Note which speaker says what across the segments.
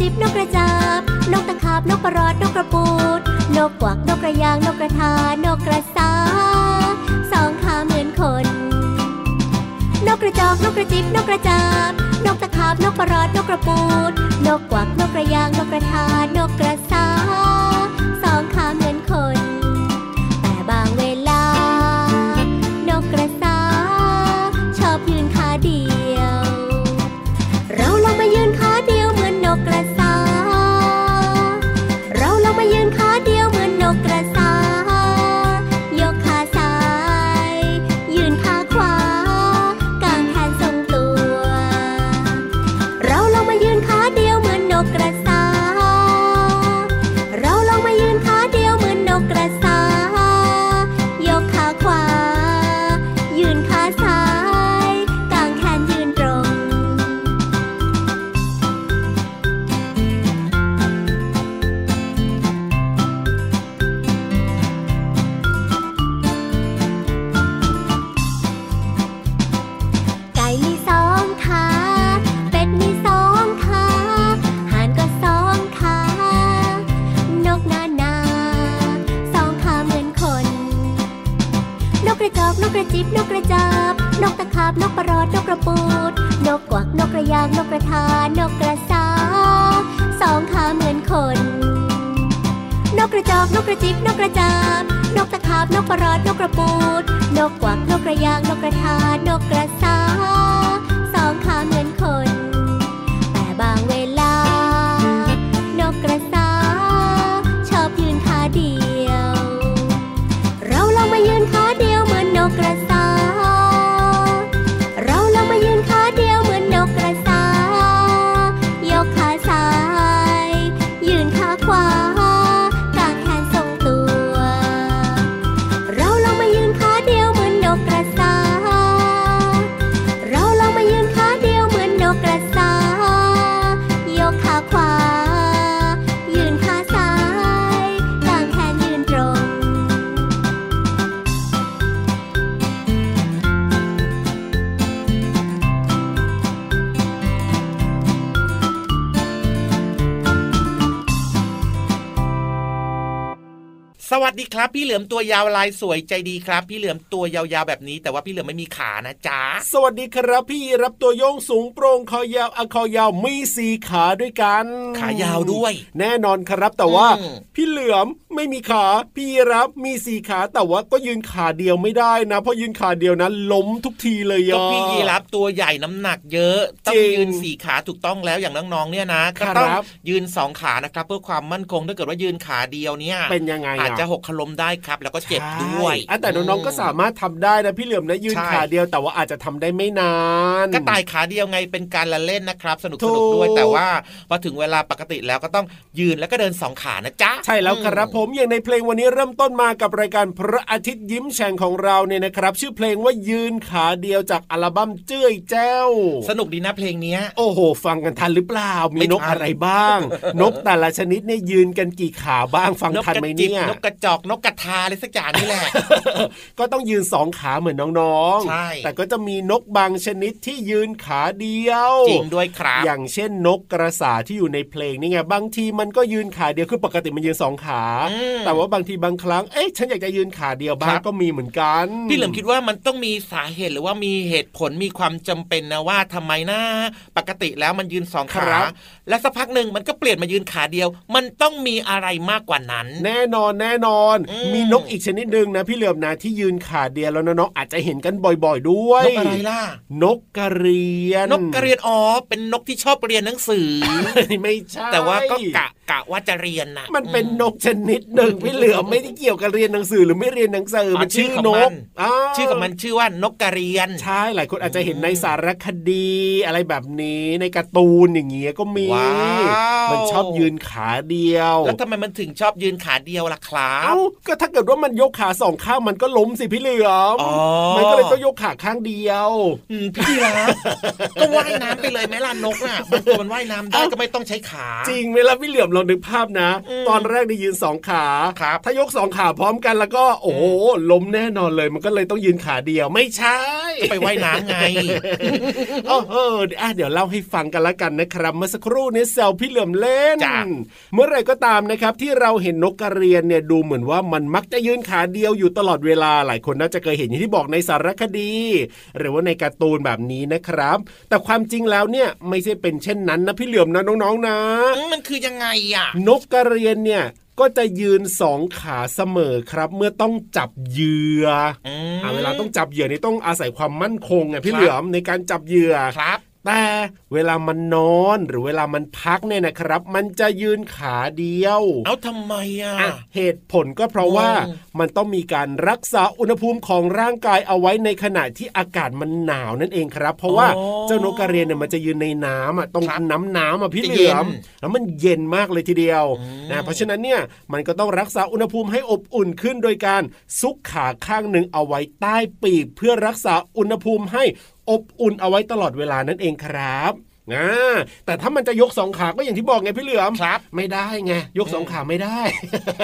Speaker 1: จอกนกกระจิบนกกระจาบ นกตะขาบนกกระรอดนกกระปูด นกกวักนกกระยางนกกระทานกกระสาสองขาเหมือนคน นกกระจอกนกกระจิบนกกระจาบ นกตะขาบนกกระรอดนกกระปูด นกกวักนกกระยางนกกระทานกกระ ระจอกนกกระจิบนกกระจาบ นกตะขาบนกประรอดนกกระปูด นกกวักนกกระยางนกกระทานกกระซา
Speaker 2: ดีครับ พี่เหลือมตัวยาวลายสวยใจดีครับ พี่เหลือมตัวยาวๆแบบนี้ แต่ว่าพี่เหลือมไม่มีขานะจ๊ะ
Speaker 3: สวัสดีครับ พี่รับตัวโยงสูงโปร่งคอยาวอะคอยาวมีสีขาด้วยกัน
Speaker 2: ขายาวด้วย
Speaker 3: แน่นอนครับแต่ว่า
Speaker 2: อืม
Speaker 3: พี่เหลือมไม่มีขา พี่รับมีสีขาแต่ว่าก็ยืนขาเดียวไม่ได้นะ เพราะยืนขาเดียวนั้นล้มทุกทีเลย
Speaker 2: ก็
Speaker 3: อะ
Speaker 2: พี่ยีรับตัวใหญ่น้ำหนักเยอะต้อง
Speaker 3: จริง
Speaker 2: ยืนสี่ขาถูกต้องแล้วอย่างน้องๆเนี่ยนะก็
Speaker 3: ครับ
Speaker 2: ต้องยืนสองขานะครับ เพื่อความมั่นคงถ้าเกิดว่ายืนขาเดียวเนี่ย
Speaker 3: เป็นยังไง
Speaker 2: อาจ
Speaker 3: อะ
Speaker 2: จะหกขล้มได้ครับ แล้วก็เจ็บด้วย
Speaker 3: ใช่อะแต่น้องๆก็สามารถทำได้นะพี่เหลือมนะยืน
Speaker 2: ใช่
Speaker 3: ขาเดียวแต่ว่าอาจจะทำได้ไม่นาน
Speaker 2: ก็ตายขาเดียวไงเป็นการละเล่นนะครับ สนุก
Speaker 3: ถู
Speaker 2: ส
Speaker 3: ก
Speaker 2: นุกด้วยแต่ว่าพอถึงเวลาปกติแล้วก็ต้องยืนแล้วก็เดินสองขานะจ๊ะ
Speaker 3: ใช่แล้วครับผมอย่างในเพลงวันนี้เริ่มต้นมากับรายการพระอาทิตย์ยิ้มแฉ่งของเราเนี่ยนะครับ ชื่อเพลงว่ายืนขาเดียวจากอัลบั้มเจ้ยแจ้ว
Speaker 2: สนุกดีนะเพลงเนี้ย
Speaker 3: โอ้โห ฟังกันทันหรือเปล่า มี
Speaker 2: ไม่ทัน
Speaker 3: นกอะไรบ้าง นกแต่ละชนิดเนี่ยยืนกันกี่ขาบ้างฟัง
Speaker 2: นก
Speaker 3: ทัน
Speaker 2: กระ
Speaker 3: ไหม
Speaker 2: จิบ
Speaker 3: เนี่ย
Speaker 2: นกกระจอกนกกระทาอะไรสักอย่างนี่แหละ
Speaker 3: ก็ต้องยืนสองขาเหมือนน้อง
Speaker 2: ใช่
Speaker 3: แต่ก็จะมีนกบางชนิดที่ยืนขาเดียว
Speaker 2: จริงด้วยครับ
Speaker 3: อย่างเช่นนกกระสาที่อยู่ในเพลงนี่ไงบางทีมันก็ยืนขาเดียวคือปกติมันยืนสองขา
Speaker 2: อืม
Speaker 3: แต่ว่าบางทีบางครั้งเอ๊ะฉันอยากจะยืนขาเดียวบ้า
Speaker 2: ค
Speaker 3: ง
Speaker 2: รับ
Speaker 3: ก็มีเหมือนกัน
Speaker 2: พี่เหลิมคิดว่ามันต้องมีสาเหตุหรือว่ามีเหตุผลมีความจำเป็นนะว่าทำไมนะปกติแล้วมันยืนสองขาและสักพักหนึ่งมันก็เปลี่ยนมายืนขาเดียว มันต้องมีอะไรมากกว่านั้น
Speaker 3: แน่นอนแน่นอน
Speaker 2: อืม
Speaker 3: มีนกอีกชนิดหนึ่งนะ พี่เหลือมนะที่ยืนขาเดียวแล้วนะน้องอาจจะเห็นกันบ่อย ๆ ด้วย
Speaker 2: นกอะไรล่ะ
Speaker 3: นกกระเรียน
Speaker 2: นกกระเรียนอ๋อเป็นนกที่ชอบเรียนหนังสือ
Speaker 3: ไม่ใช่
Speaker 2: แต่ว่าก็กะกะว่าจะเรียนนะ
Speaker 3: มันเป็นนกชนิดหนึ่งพี่เหลือมไม่ได้เกี่ยวกับเรียนหนังสือหรือไม่เรียนหนังสือมันชื่อนก
Speaker 2: ชื่อของมันชื่อว่านกกระเรียน
Speaker 3: ใช่หลายคนอาจจะเห็นในสารคดีอะไรแบบนี้ในการ์ตูนอย่างเงี้ยก็มี
Speaker 2: ว้าว
Speaker 3: มันชอบยืนขาเดียว
Speaker 2: แล้วทำไมมันถึงชอบยืนขาเดียวล่ะครับ
Speaker 3: เอ้าก็ถ้าเกิดว่ามันยกขาสองข้างมันก็ล้มสิพี่เหลือม
Speaker 2: อ๋อ
Speaker 3: มันก็เลยต้องยกขาข้างเดียว
Speaker 2: อืมพี่รักก็ว่ายน้ำไปเลยไหมล่ะนกน่ะบางตัวมันว่ายน้ำได้
Speaker 3: เอ้า
Speaker 2: ก็ไม่ต้องใช้ขา
Speaker 3: จริงไหมล่ะพี่เหลือมลองนึกภาพนะ
Speaker 2: อืม
Speaker 3: ตอนแรกได้ยืนสองขา
Speaker 2: ครับ
Speaker 3: ถ้ายกสองขาพร้อมกันแล้วก็โอ้โหล้มแน่นอนเลยมันก็เลยต้องยืนขาเดียวไม่ใช่
Speaker 2: ก็ไปว่ายน้ำไง
Speaker 3: เออเอออะเดี๋ยวเล่าให้ฟังกันละกันนะครับเมื่อสักครู่นี้แซวพี่เหลือมเล่น
Speaker 2: จ้ะ
Speaker 3: เมื่อไหรก็ตามนะครับที่เราเห็นนกกระเรียนเนี่ยดูเหมือนว่ามันมักจะยืนขาเดียวอยู่ตลอดเวลาหลายคนน่าจะเคยเห็นอย่างที่บอกในสารคดี หรือว่าในการ์ตูนแบบนี้นะครับ แต่ความจริงแล้วเนี่ยไม่ใช่เป็นเช่นนั้นนะพี่เหลือมนะน้องๆนะ
Speaker 2: อืมมันคือยังไงอะ
Speaker 3: นกกระเรียนเนี่ยก็จะยืนสองขาเสมอครับ เมื่อต้องจับเหยื่อ
Speaker 2: อืม
Speaker 3: อะเวลาต้องจับเหยื่อนี่ต้องอาศัยความมั่นคงไงพี่เหลือมในการจับเหยื่อ
Speaker 2: ครับ
Speaker 3: แต่เวลามันนอนหรือเวลามันพักเนี่ยนะครับ มันจะยืนขาเดียว
Speaker 2: เอาทำไมอะ
Speaker 3: อะ เหตุผลก็เพราะว่า
Speaker 2: อืม
Speaker 3: มันต้องมีการรักษาอุณหภูมิของร่างกายเอาไว้ในขณะที่อากาศมันหนาวนั่นเองครับ เพราะว่าเจ้านกกระเรียนเนี่ยมันจะยืนในน้ำอะตรง
Speaker 2: ครับ
Speaker 3: น้ำน้ำอะพี่
Speaker 2: จะ
Speaker 3: เห
Speaker 2: เย็
Speaker 3: ลื
Speaker 2: น
Speaker 3: อมแล้วมันเย็นมากเลยทีเดียว
Speaker 2: อืม
Speaker 3: นะเพราะฉะนั้นเนี่ยมันก็ต้องรักษาอุณหภูมิให้อบอุ่นขึ้นโดยการซุกขาข้างหนึ่งเอาไว้ใต้ปีก เพื่อรักษาอุณหภูมิให้ อบอุ่นเอาไว้ตลอดเวลานั่นเองครับ อ่าแต่ถ้ามันจะยกสองขาก็อย่างที่บอกไงพี่เหลือม
Speaker 2: ครับ
Speaker 3: ไม่ได้ไงยกสองขาไม่ได้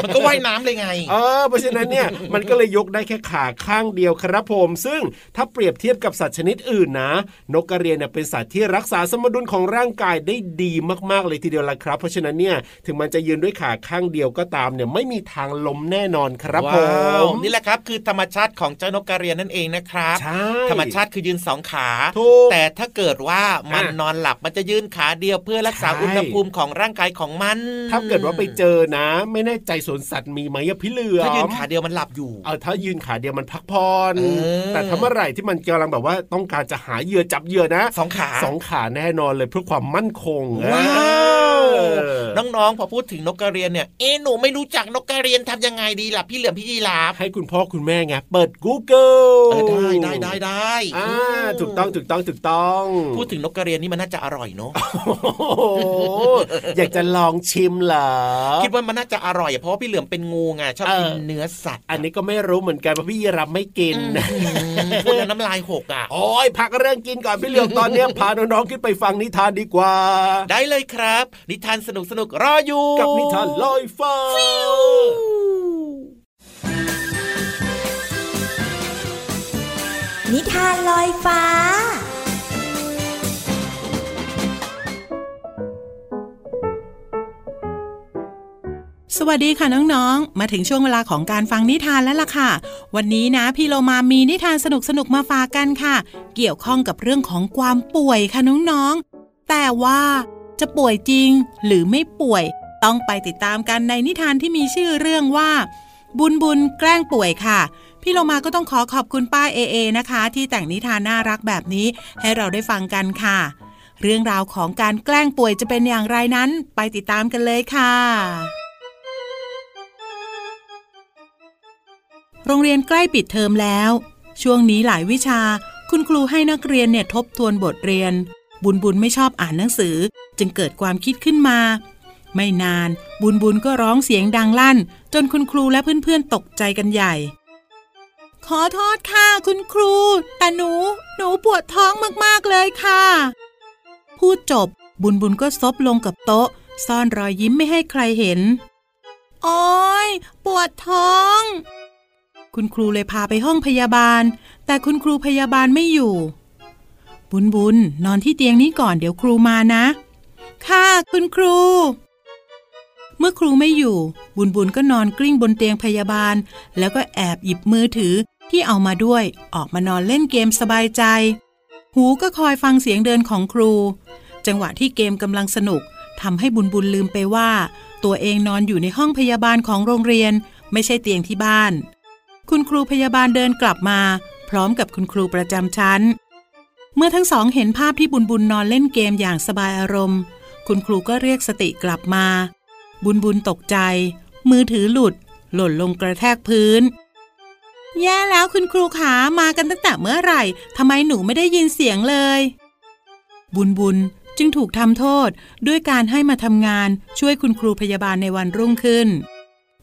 Speaker 2: มันก็ว่ายน้ำเลยไง
Speaker 3: เออเพราะฉะนั้นเนี่ยมันก็เลยยกได้แค่ขาข้างเดียวครับผม ซึ่งถ้าเปรียบเทียบกับสัตว์ชนิดอื่นนะ นกกระเรียนเนี่ยเป็นสัตว์ที่รักษาสมดุลของร่างกายได้ดีมากๆเลยทีเดียวละครับ เพราะฉะนั้นเนี่ยถึงมันจะยืนด้วยขาข้างเดียวก็ตามเนี่ยไม่มีทางล้มแน่นอนครับผ
Speaker 2: ว้าว
Speaker 3: ม
Speaker 2: นี่แหละครับคือธรรมชาติของเจ้านกกระเรียนนั่นเองนะครับ
Speaker 3: ใช่
Speaker 2: ธรรมชาติคือยืนสองขา
Speaker 3: ถูก
Speaker 2: แต่ถ้าเกิดว่ามัน
Speaker 3: อะ
Speaker 2: นอนหลับมันจะยืนขาเดียวเพื่อรักษา
Speaker 3: ใช่
Speaker 2: อุณหภูมิของร่างกายของมัน
Speaker 3: ถ้าเกิดว่าไปเจอนะ ไม่แน่ใจสวนสัตว์มีไหมอะพี่เหลือม
Speaker 2: ถ้ายืนขาเดียวมันหลับอยู่
Speaker 3: เออถ้ายืนขาเดียวมันพักผ่อน
Speaker 2: เออ
Speaker 3: แต่ถ้าเมื่อไหร่ที่มันกำลังแบบว่าต้องการจะหาเหยื่อจับเหยื่อนะ
Speaker 2: สองขา
Speaker 3: สองขาแน่นอนเลยเพื่อความมั่นคง
Speaker 2: ว้าว
Speaker 3: เออ
Speaker 2: น้องๆพอพูดถึงนกกระเรียนเนี่ยเอ๊ะหนูไม่รู้จักนกกระเรียนทำยังไงดีล่ะพี่เหลือมพี่ยีราฟ
Speaker 3: ให้คุณพ่อคุณแม่ไงเปิด Google
Speaker 2: เออได้ได้ได้ได้
Speaker 3: อ่าถูกต้องถูกต้องถูกต้อง
Speaker 2: พูดถึงนกกระเรียนนี่มันน่าจะอร่อยเนาะ
Speaker 3: โอ้โหอยากจะลองชิมเหรอ
Speaker 2: คิดว่ามันน่าจะอร่อยอะเพราะว่าพี่เหลือมเป็นงูไงชอบกิน
Speaker 3: เออ
Speaker 2: เนื้อสัตว์
Speaker 3: อันนี้ก็ไม่รู้เหมือนกันเพราะพี่รับไม่กิน
Speaker 2: อืมพูดแล้วน้ำลายหกอะ
Speaker 3: โอ้ยพักเรื่องกินก่อนพี่เหลือมตอนเนี้ยพาน้องๆขึ้นไปฟังนิทานดีกว่า
Speaker 2: ได้เลยครับ นิทานสนุกสนุกๆรออยู่
Speaker 3: กับนิทานลอยฟ้า
Speaker 4: นิทานลอยฟ้า
Speaker 5: สวัสดีค่ะน้องๆ มาถึงช่วงเวลาของการฟังนิทานแล้วล่ะค่ะ วันนี้นะพี่โลมามีนิทานสนุกๆมาฝากกันค่ะ เกี่ยวข้องกับเรื่องของความป่วยค่ะน้องๆ แต่ว่า จะป่วยจริงหรือไม่ป่วย ต้องไปติดตามกันในนิทานที่มีชื่อเรื่องว่า บุญบุญแกล้งป่วยค่ะ พี่โลมาก็ต้องขอขอบคุณป้าเอเอนะคะ ที่แต่งนิทานน่ารักแบบนี้ให้เราได้ฟังกันค่ะ เรื่องราวของการแกล้งป่วยจะเป็นอย่างไรนั้น ไปติดตามกันเลยค่ะโรงเรียนใกล้ปิดเทอมแล้ว ช่วงนี้หลายวิชา คุณครูให้นักเรียนเนี่ยทบทวนบทเรียน บุญบุญไม่ชอบอ่านหนังสือ จึงเกิดความคิดขึ้นมา ไม่นานบุญบุญก็ร้องเสียงดังลั่น จนคุณครูและเพื่อนๆตกใจกันใหญ่ ขอโทษค่ะคุณครู แต่หนู หนูปวดท้องมากๆเลยค่ะ พูดจบบุญบุญก็ซบลงกับโต๊ะ ซ่อนรอยยิ้มไม่ให้ใครเห็นโอ้ยปวดท้อง คุณครูเลยพาไปห้องพยาบาล แต่คุณครูพยาบาลไม่อยู่ บุญบุญนอนที่เตียงนี้ก่อนเดี๋ยวครูมานะ ค่ะคุณครู เมื่อครูไม่อยู่ บุญบุญก็นอนกลิ้งบนเตียงพยาบาล แล้วก็แอบหยิบมือถือที่เอามาด้วย ออกมานอนเล่นเกมสบายใจ หูก็คอยฟังเสียงเดินของครู จังหวะที่เกมกำลังสนุกทำให้บุญบุญลืมไปว่า ตัวเองนอนอยู่ในห้องพยาบาลของโรงเรียน ไม่ใช่เตียงที่บ้าน คุณครูพยาบาลเดินกลับมา พร้อมกับคุณครูประจำชั้น เมื่อทั้งสองเห็นภาพที่บุญบุญนอนเล่นเกมอย่างสบายอารมณ์ คุณครูก็เรียกสติกลับมา บุญบุญตกใจ มือถือหลุด หล่นลงกระแทกพื้น แย่แล้วคุณครูขามากันตั้งแต่เมื่อไหร่ทำไมหนูไม่ได้ยินเสียงเลย บุญบุญจึงถูกทำโทษด้วยการให้มาทำงานช่วยคุณครูพยาบาลในวันรุ่งขึ้น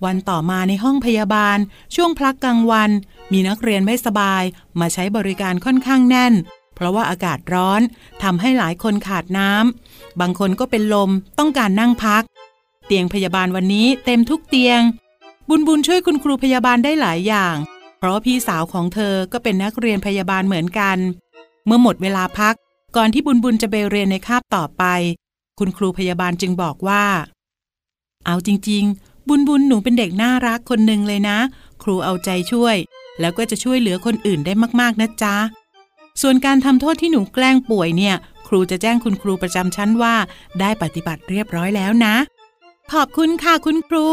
Speaker 5: วันต่อมาในห้องพยาบาล ช่วงพักกลางวัน มีนักเรียนไม่สบาย มาใช้บริการค่อนข้างแน่น เพราะว่าอากาศร้อนทำให้หลายคนขาดน้ำบางคนก็เป็นลมต้องการนั่งพัก เตียงพยาบาลวันนี้เต็มทุกเตียง บุญบุญช่วยคุณครูพยาบาลได้หลายอย่าง เพราะพี่สาวของเธอก็เป็นนักเรียนพยาบาลเหมือนกัน เมื่อหมดเวลาพัก ก่อนที่บุญบุญจะไปเรียนในคาบต่อไป คุณครูพยาบาลจึงบอกว่า เอาจริง ๆ บุญบุญหนูเป็นเด็กน่ารักคนหนึ่งเลยนะ ครูเอาใจช่วย แล้วก็จะช่วยเหลือคนอื่นได้มากๆนะจ๊ะ ส่วนการทำโทษที่หนูแกล้งป่วยเนี่ย ครูจะแจ้งคุณครูประจำชั้นว่า ได้ปฏิบัติเรียบร้อยแล้วนะ ขอบคุณค่ะคุณครู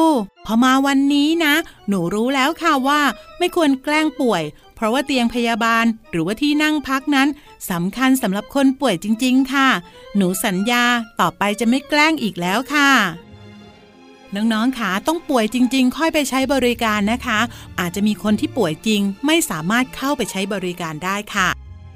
Speaker 5: พอมาวันนี้นะ หนูรู้แล้วค่ะว่า ไม่ควรแกล้งป่วย เพราะว่าเตียงพยาบาล หรือว่าที่นั่งพักนั้นสำคัญสำหรับคนป่วยจริง ๆ ค่ะ หนูสัญญาต่อไปจะไม่แกล้งอีกแล้วค่ะน้องๆขาต้องป่วยจริง ๆ ค่อยไปใช้บริการนะคะ อาจจะมีคนที่ป่วยจริง ไม่สามารถเข้าไปใช้บริการได้ค่ะ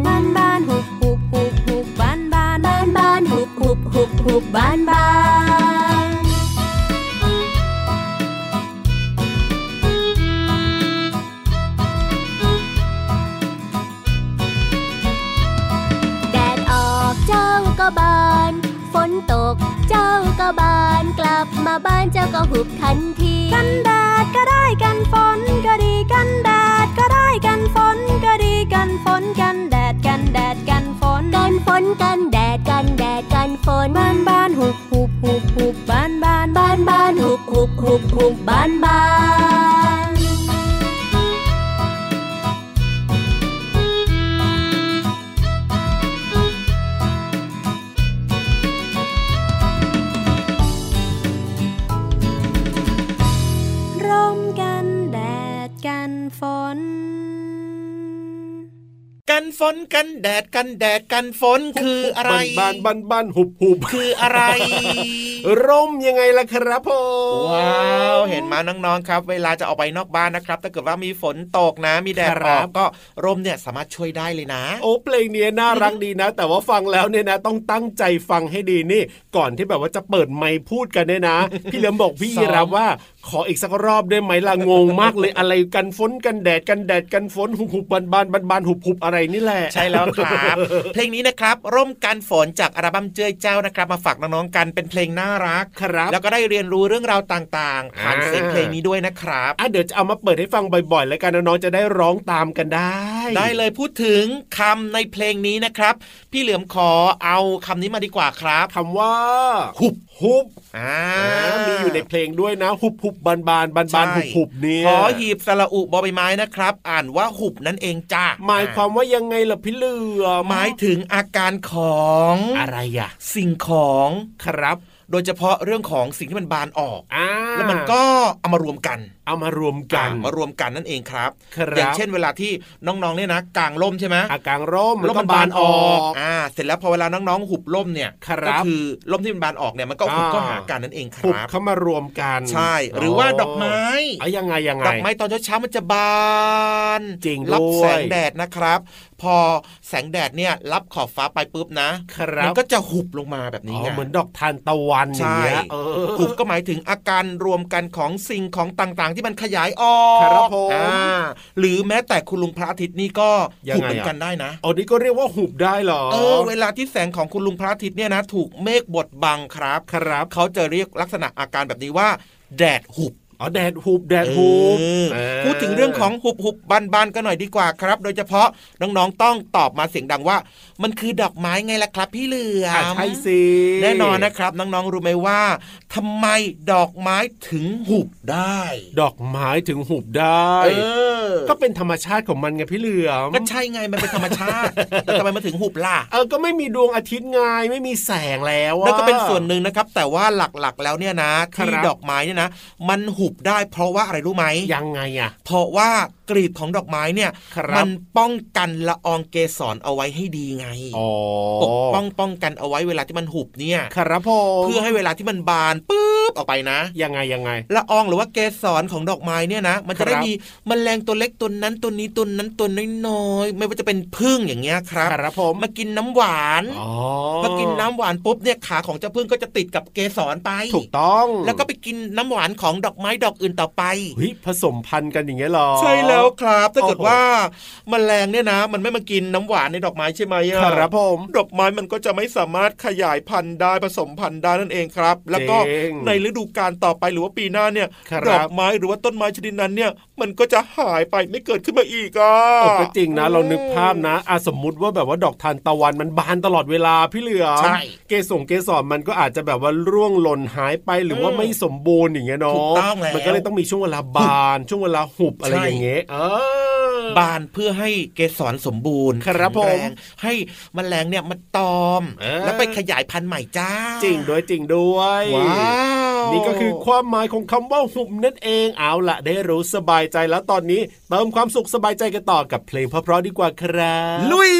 Speaker 1: นฝนบ้านบ้านหุบ
Speaker 6: หุบหุบหุบบ้านบ้าน
Speaker 1: บ้านบ้านหุบหุบหุบหุบบ้านบ้านแดดออกเจ้าก็บาน ฝนตกเจ้าก็บานกลับมาบ้านเจ้าก็หุบทันที
Speaker 6: กันแดดก็ได้กันฝนก็ดีกันแดดก็ได้กันฝนก็ดีกันฝน
Speaker 1: กัน นกันแดดกันแดดกันฝน
Speaker 6: บ้านบ้านหุบหุบหุบหุบบ้านบ้าน
Speaker 1: บ้านบ้านหุบหุบหุบหุบบ้านบ้าน
Speaker 6: ร่มกันแดดกันฝน
Speaker 2: ฝนกันแดดกันแดดกันฝนคืออะไร
Speaker 3: บ้านบ้านบ้านหุบหุบ
Speaker 2: คืออะไร
Speaker 3: ร่มยังไงล่ะครับผม
Speaker 2: ว้าวเห็นมาน้องๆครับ เวลาจะออกไปนอกบ้านนะครับ ถ้าเกิดว่ามีฝนตกนะ มีแดดออกก็ร่มเนี่ยสามารถช่วยได้เลยนะ
Speaker 3: โอ้เพลงนี้น่ารักดีนะ แต่ว่าฟังแล้วเนี่ยนะ ต้องตั้งใจฟังให้ดีนี่ ก่อนที่แบบว่าจะเปิดไมค์พูดกันเนี่ยนะ พี่เหลิมบอกพี่
Speaker 2: ซ้อม
Speaker 3: รับว่าขออีกสักรอบได้ไหมล่ะงงมากเลยอะไรกันฝนกันแดดกันแดดกันฝนหุบหุบบานบานบานบานหุบหุบอะไรนี่แหละ
Speaker 2: ใช่แล้วครับ เพลงนี้นะครับ ร่มกันฝนจากอัลบั้มเจ้ยเจ้านะครับ มาฝากน้องๆกันเป็นเพลงน่ารัก
Speaker 3: ครับ
Speaker 2: แล้วก็ได้เรียนรู้เรื่องราวต่างๆผ่าน
Speaker 3: อ่า
Speaker 2: เสียงเพลงนี้ด้วยนะครับ
Speaker 3: อะเดี๋ยวจะเอามาเปิดให้ฟังบ่อยๆ แล้วกันน้องๆจะได้ร้องตามกันได้
Speaker 2: ได้เลยพูดถึงคำในเพลงนี้นะครับ พี่เหลือมขอเอาคำนี้มาดีกว่าครับ
Speaker 3: คำว่า
Speaker 2: หุบ
Speaker 3: หุบ
Speaker 2: อ่า
Speaker 3: อ่ามีอยู่ในเพลงด้วยนะหุบหุบบานบานบานบาน
Speaker 2: ใช่
Speaker 3: หุบหุบเนี่ย
Speaker 2: ขอหีบสระอุบอใบไม้นะครับ อ่านว่าหุบนั่นเองจ้า
Speaker 3: หมายความว่ายังไงล่ะพี่เหลือม
Speaker 2: หมายถึงอาการของ
Speaker 3: อะไรอะ
Speaker 2: สิ่งของ
Speaker 3: ครับ
Speaker 2: โดยเฉพาะเรื่องของสิ่งที่มันบานออก
Speaker 3: อ่า
Speaker 2: แล้วมันก็เอามารวมกัน
Speaker 3: เอามารวมกัน
Speaker 2: อ่ามารวมกันนั่นเองครับ
Speaker 3: ครับ
Speaker 2: อย่างเช่นเวลาที่น้องๆเนี่ยนะกางร่มใช่ไหม
Speaker 3: อากางร่มมัน
Speaker 2: ร่ม
Speaker 3: ก็
Speaker 2: มัน
Speaker 3: บา
Speaker 2: บานน
Speaker 3: อ
Speaker 2: อ
Speaker 3: อ
Speaker 2: อกกอ่าเสร็จแล้วพอเวลาน้องๆหุบร่มเนี่ย
Speaker 3: ครับ
Speaker 2: ก็คือร่มที่มันบานออกเนี่ยมันก็หุบ
Speaker 3: อ่า
Speaker 2: ก็หากันนั่นเองค
Speaker 3: หุบ
Speaker 2: รับ
Speaker 3: เข้ามารวมกัน
Speaker 2: ใช่ หรือว่าดอกไม้
Speaker 3: อะยังไงยังไง
Speaker 2: ดอกไม้ตอนเช้าๆมันจะบาน
Speaker 3: จริง
Speaker 2: รับ
Speaker 3: ด้วย
Speaker 2: แสงแดดนะครับ พอแสงแดดเนี่ยรับขอบฟ้าไปปุ๊บนะครับมัก็จะหุบลงมาแบบ
Speaker 3: อ๋
Speaker 2: นี้
Speaker 3: อ
Speaker 2: ไง
Speaker 3: เหมือนดอกทานตะวันอย่างเงี้ย
Speaker 2: ใช่
Speaker 3: เออ
Speaker 2: หุบก็หมายถึงอาการรวมกันของสิ่งของต่างๆ ที่มันขยายออก
Speaker 3: ครับผม
Speaker 2: อ่าหรือแม้แต่คุณลุงพระอาทิตย์นี่ก็
Speaker 3: ยัง
Speaker 2: หุบ
Speaker 3: ไงอะ
Speaker 2: เหมือนกันได้นะ
Speaker 3: อันนี้ก็เรียกว่าหุบได้เหรอ
Speaker 2: เออเวลาที่แสงของคุณลุงพระอาทิตย์เนี่ยนะ ถูกเมฆบดบังครับ
Speaker 3: ครับ
Speaker 2: เขาจะเรียกลักษณะอาการแบบนี้ว่า แดดหุบ
Speaker 3: อ๋อแดดหุบแดดหุบ
Speaker 2: เออ
Speaker 3: เออ
Speaker 2: พูดถึงเรื่องของหุบหุบบานบานๆกันหน่อยดีกว่าครับ โดยเฉพาะน้องๆต้องตอบมาเสียงดังว่า มันคือดอกไม้ไงล่ะครับ พี่เหลือ
Speaker 3: อะ
Speaker 2: ม
Speaker 3: ใช่สิ
Speaker 2: แน่นอนนะครับ น้องๆรู้ไหมว่าทำไมดอกไม้ถึงหุบได้
Speaker 3: ดอกไม้ถึงหุบได้
Speaker 2: เออ
Speaker 3: ก็เป็นธรรมชาติของมันไงพี่เหลือม
Speaker 2: ก็ใช่ไงมันเป็นธรรมชาติแต่ทำไมมันถึงหุบล่ะ
Speaker 3: เออก็ไม่มีดวงอาทิตย์ไงไม่มีแสงแล้วอะ
Speaker 2: นั่นก็เป็นส่วนหนึ่งนะครับ แต่ว่าหลักๆแล้วเนี่ยนะที่
Speaker 3: ครับ
Speaker 2: ดอกไม้เนี่ยนะ มันหุบได้เพราะว่าอะไรรู้ไหม
Speaker 3: ยังไงอะ
Speaker 2: เพราะว่ากลีบของดอกไม้เนี่ย
Speaker 3: ครับ
Speaker 2: มันป้องกันละอองเกสรเอาไว้ให้ดีไง
Speaker 3: อ๋อ
Speaker 2: ปกป้องป้องกันเอาไว้เวลาที่มันหุบเนี่ย
Speaker 3: ครับผม
Speaker 2: เพื่อให้เวลาที่มันบานปุ๊บออกไปนะ
Speaker 3: ยังไงยังไง
Speaker 2: ละอองหรือว่าเกสรของดอกไม้เนี่ยนะ มันจะได้
Speaker 3: ครับ
Speaker 2: มีแมลงตัวเล็กตัวนั้นตัวนี้ตัวนั้นตัวน้อยๆไม่ว่าจะเป็นพึ่งอย่างเงี้ยครับ
Speaker 3: ครับผม
Speaker 2: มากินน้ำหวาน
Speaker 3: อ๋อ
Speaker 2: พอกินน้ำหวานปุ๊บเนี่ยขาของเจ้าพึ่งก็จะติดกับเกสรไป
Speaker 3: ถูกต้อง
Speaker 2: แล้วก็ไปกินน้ำหวานของดอกไม้ดอกอื่นต่อไป
Speaker 3: เฮ้ยผสมพันธุ์กันอย่างเงี้ยเหรอ
Speaker 2: ใช่แล้วครับถ้าเกิด
Speaker 3: โอ้โห
Speaker 2: ว่าแมลงเนี่ยนะ มันไม่มากินน้ำหวานในดอกไม้ใช่ไหมอะ
Speaker 3: ครับผม
Speaker 2: ดอกไม้มันก็จะไม่สามารถขยายพันธุ์ได้ผสมพันธุ์ได้นั่นเองครับ แล้วก็
Speaker 3: จริง
Speaker 2: ในฤดูกาลต่อไปหรือว่าปีหน้าเนี่ย
Speaker 3: ครับ
Speaker 2: ดอกไม้หรือว่าต้นไม้ชนิดนั้นเนี่ยมันก็จะหายไปไม่เกิดขึ้นมาอีกอะ
Speaker 3: เออก็จริงนะเรานึกภาพนะอะสมมุติว่าแบบว่าดอกทานตะวันมันบานตลอดเวลาพี่เหลือม
Speaker 2: ใช่
Speaker 3: เกสรเกสรมันก็อาจจะแบบว่าร่วงหล่นหายไปหรือว่า
Speaker 2: อืม
Speaker 3: ไม่สมบูรณ์อย่างเงี้ยเนาะ
Speaker 2: ถูกต้องแล้ว
Speaker 3: มันก็เลยต้องมีช่วงเวลาบาน ช่วงเวลาหุบอะไร
Speaker 2: ใช่
Speaker 3: อย่างเงี้ยเออบา
Speaker 2: นเพื่อให้เกสรสมบูรณ์
Speaker 3: ครับ
Speaker 2: แข็งแรง
Speaker 3: ผม
Speaker 2: ให้แมลงเนี่ยมันตอม
Speaker 3: เออ
Speaker 2: แล้วไปขยายพันธุ์ใหม่จ้า
Speaker 3: จริงด้วยจริงด้วย
Speaker 2: ว้าว
Speaker 3: นี่ก็คือความหมายของคำว่าหุบนั่นเองเอาละได้รู้สบายใจแล้วตอนนี้เติมความสุขสบายใจกันต่อกับเพลงเพราะๆดีกว่าค
Speaker 1: รับลุ
Speaker 6: ย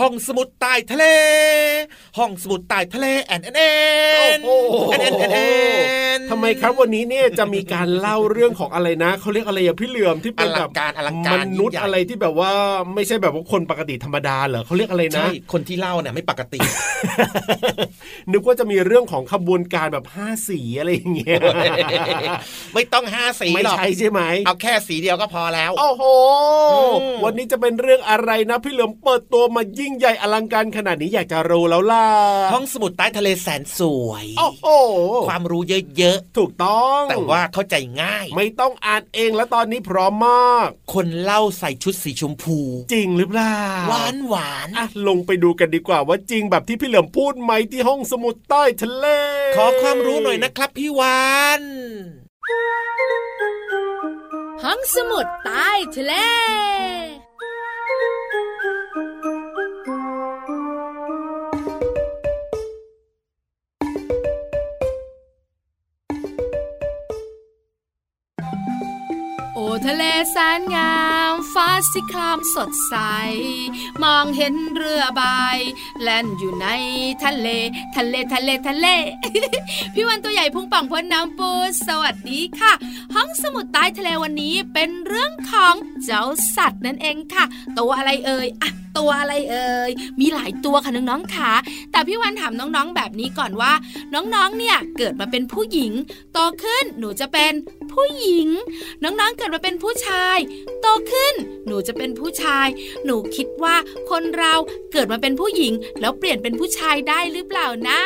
Speaker 1: ห้
Speaker 6: อ
Speaker 1: ง
Speaker 2: สมุดใต้ทะเล ห้องสมุดใต้ทะเลแอนแอนแอน
Speaker 3: โอ้โห
Speaker 2: แอนแอนแอนแอ น
Speaker 3: ทำไมครับวันนี้เนี่ยจะมีการเล่าเรื่องของอะไรนะเขาเรียกอะไรอะพี่เหลือมที่
Speaker 2: อ
Speaker 3: เป็นแบ
Speaker 2: ลั
Speaker 3: บ
Speaker 2: งการอลัง
Speaker 3: ม
Speaker 2: การ
Speaker 3: นุษย์
Speaker 2: ยิ่งใหญ่
Speaker 3: อะไรที่แบบว่าไม่ใช่แบบว่าคนปกติธรรมดาเหรอเขาเรียกอะไรนะ
Speaker 2: ใช่คนที่เล่าเนี่ยไม่ปกติ
Speaker 3: นึกว่าจะมีเรื่องของขบวนการแบบห้าสีอะไรอย่างเงี้ย
Speaker 2: ไม่ต้องห้าสี
Speaker 3: ไม่
Speaker 2: หรอก
Speaker 3: ใช่ใช่ไหม
Speaker 2: เอาแค่สีเดียวก็พอแล้ว
Speaker 3: โอ้โห
Speaker 2: อืม
Speaker 3: วันนี้จะเป็นเรื่องอะไรนะพี่เหลือมเปิดตัวมายิ่งใหญ่อลังการขนาดนี้อยากจะรู้แล้วล่ะ
Speaker 2: ห้องสมุดใต้ทะเลแสนสวย
Speaker 3: โอ้โห
Speaker 2: ความรู้เยอะ
Speaker 3: ถูกต้อง
Speaker 2: ๆแต่ว่าเข้าใจง่าย
Speaker 3: ไม่ต้องอ่านเองแล้วตอนนี้พร้อมมาก
Speaker 2: คนเล่าใส่ชุดสีชมพู
Speaker 3: จริงหรือเปล่า
Speaker 2: หวานหวาน
Speaker 3: อะลงไปดูกันดีกว่าว่าจริงแบบที่พี่เหลือมพูดไหมที่ห้องสมุดใต้ทะเล
Speaker 2: ขอความรู้หน่อยนะครับพี่วาน
Speaker 4: ห้องสมุดใต้ทะเล ทะเลแสนงาม ฟ้าสีครามสดใส มองเห็นเรือใบแล่นอยู่ในทะเล ทะเลทะเลทะเล พี่วันตัวใหญ่พุงป่องพ้นน้ำปูสวัสดีค่ะ ห้องสมุดใต้ทะเลวันนี้เป็นเรื่องของเจ้าสัตว์นั่นเองค่ะ ตัวอะไรเอ่ยอะ ตัวอะไรเอ่ยมีหลายตัวค่ะน้องๆค่ะแต่พี่วันถามน้องๆแบบนี้ก่อนว่า น้องๆเนี่ยเกิดมาเป็นผู้หญิงโตขึ้นหนูจะเป็นผู้หญิง น้องๆเกิดมาเป็นผู้ชายโตขึ้น หนูจะเป็นผู้ชาย หนูคิดว่าคนเราเกิดมาเป็นผู้หญิง แล้วเปลี่ยนเป็นผู้ชายได้หรือเปล่านะ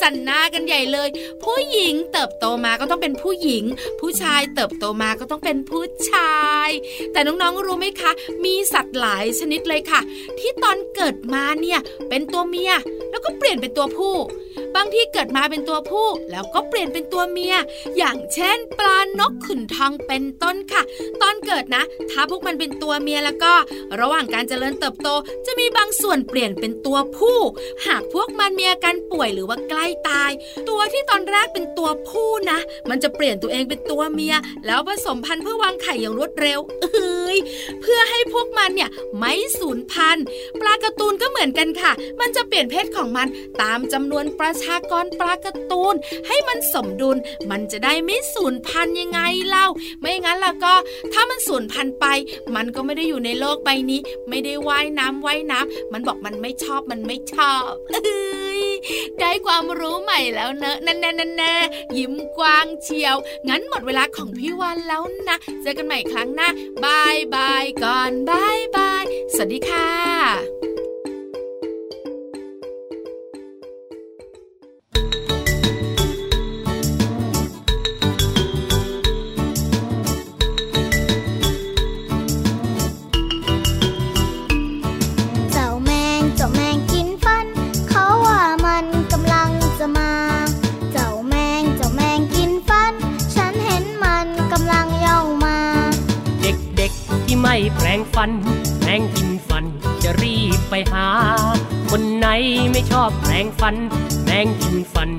Speaker 4: สันหน้ากันใหญ่เลย ผู้หญิงเติบโตมาก็ต้องเป็นผู้หญิง ผู้ชายเติบโตมาก็ต้องเป็นผู้ชาย แต่น้องๆรู้ไหมคะ มีสัตว์หลายชนิดเลยค่ะ ที่ตอนเกิดมาเนี่ยเป็นตัวเมีย แล้วก็เปลี่ยนเป็นตัวผู้ บางที่เกิดมาเป็นตัวผู้ แล้วก็เปลี่ยนเป็นตัวเมีย อย่างเช่น ปลานกขุนทองเป็นต้นค่ะ ตอนเกิดนะ ถ้าพวกมันเป็นตัวเมียแล้วก็ ระหว่างการเจริญเติบโต จะมีบางส่วนเปลี่ยนเป็นตัวผู้ หากพวกมันมีอาการป่วยหรือว่าใกล้ตาย ตัวที่ตอนแรกเป็นตัวผู้นะ มันจะเปลี่ยนตัวเองเป็นตัวเมีย แล้วผสมพันธุ์เพื่อวางไข่อย่างรวดเร็ว เอ้ยเพื่อให้พวกมันเนี่ยไม่สูญพันธุ์ปลากร์ตูนก็เหมือนกันค่ะ มันจะเปลี่ยนเพศของมันตามจำนวนประชากรปลากร์ตูน ให้มันสมดุล มันจะได้ไม่สูญพันธุ์ยังไงเล่า ไม่งั้นล่ะก็ ถ้ามันสูญพันธุ์ไป มันก็ไม่ได้อยู่ในโลกใบนี้ ไม่ได้ว่ายน้ำว่ายน้ำมันบอกมันไม่ชอบมันไม่ชอบเอ้ย ได้ความรู้ใหม่แล้วเนอะแน่แน่แน่แน่ยิ้มกว้างเชียว งั้นหมดเวลาของพี่วันแล้วนะ เจอกันใหม่ครั้งหน้าบายบายก่อนบายบาย สวัสดีค่ะ
Speaker 1: ฟัน แมงกินฟัน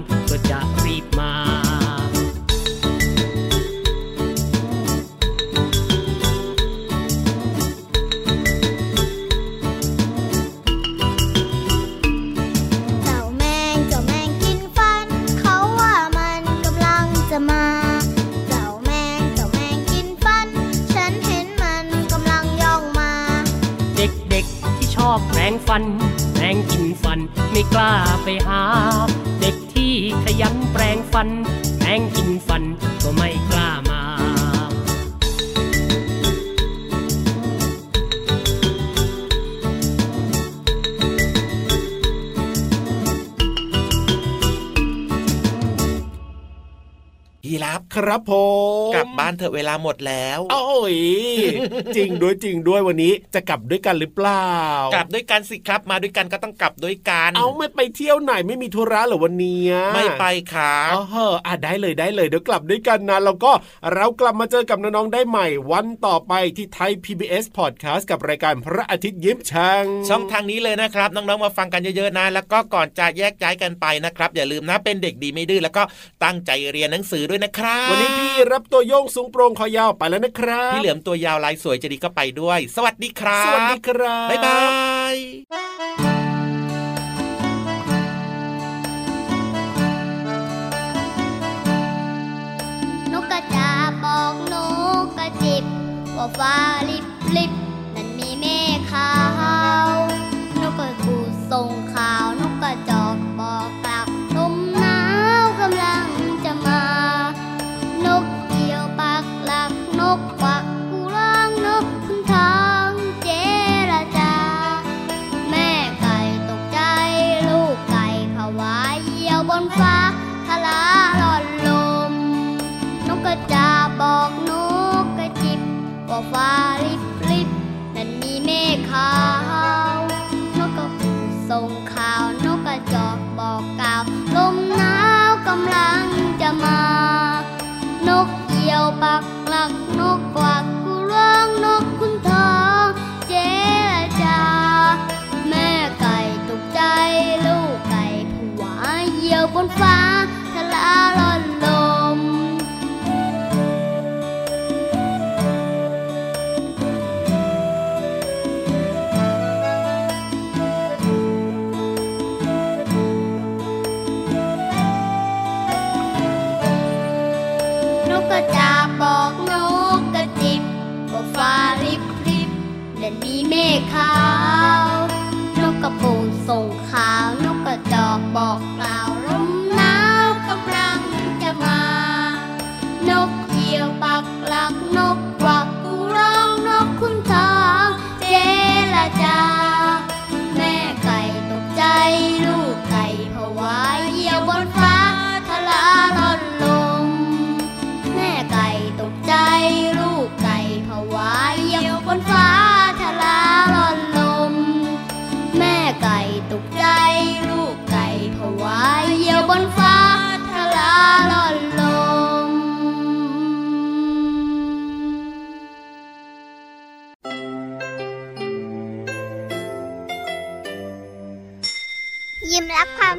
Speaker 7: ไม่ก
Speaker 1: ล้า
Speaker 7: ไปหา เด็กที่ขยันแปลงฟันแปรงกินฟันก็ไม่กล้า
Speaker 3: ครับผม
Speaker 2: กลับบ้านเถอะเวลาหมดแล้ว
Speaker 3: โอ้ยจริงด้วยจริงด้วยวันนี้จะกลับด้วยกันหรือเปล่าก
Speaker 2: ลับด้วยกันสิครับมาด้วยกันก็ต้องกลับด้วยกัน
Speaker 3: เอาไม่ไปเที่ยวไหนไม่มีธุระเหรอวันเนี้ย
Speaker 2: ไม่ไปครับ
Speaker 3: อ๋อเฮออะได้เลยได้เลยเดี๋ยวกลับด้วยกันนะแล้วก็เรากลับมาเจอกับน้องๆได้ใหม่ วันต่อไปที่ไทย PBS Podcast กับรายการพระอาทิตย์ยิ้มช่าง
Speaker 2: ช่องทางนี้เลยนะครับน้องๆมาฟังกันเยอะๆนะ แล้วก็ก่อนจะแยกย้ายกันไปนะครับ อย่าลืมนะเป็นเด็กดีไม่ดื้อแล้วก็ตั้งใจเรียนหนังสือด้วยนะครั
Speaker 3: วันนี้พี่รับตัวโยงสูงโปร่งคอยาวไปแล้วนะครับ
Speaker 2: พี่เหลือมตัวยาวลายสวยจะดีก็ไปด้วย สวัสดีครับ
Speaker 3: สวัสดีครับ
Speaker 2: บ๊ายบาย
Speaker 8: หนูกะว่าฟ้าลิบลิบนั้นมีแมฆขาว Bạc, Làng,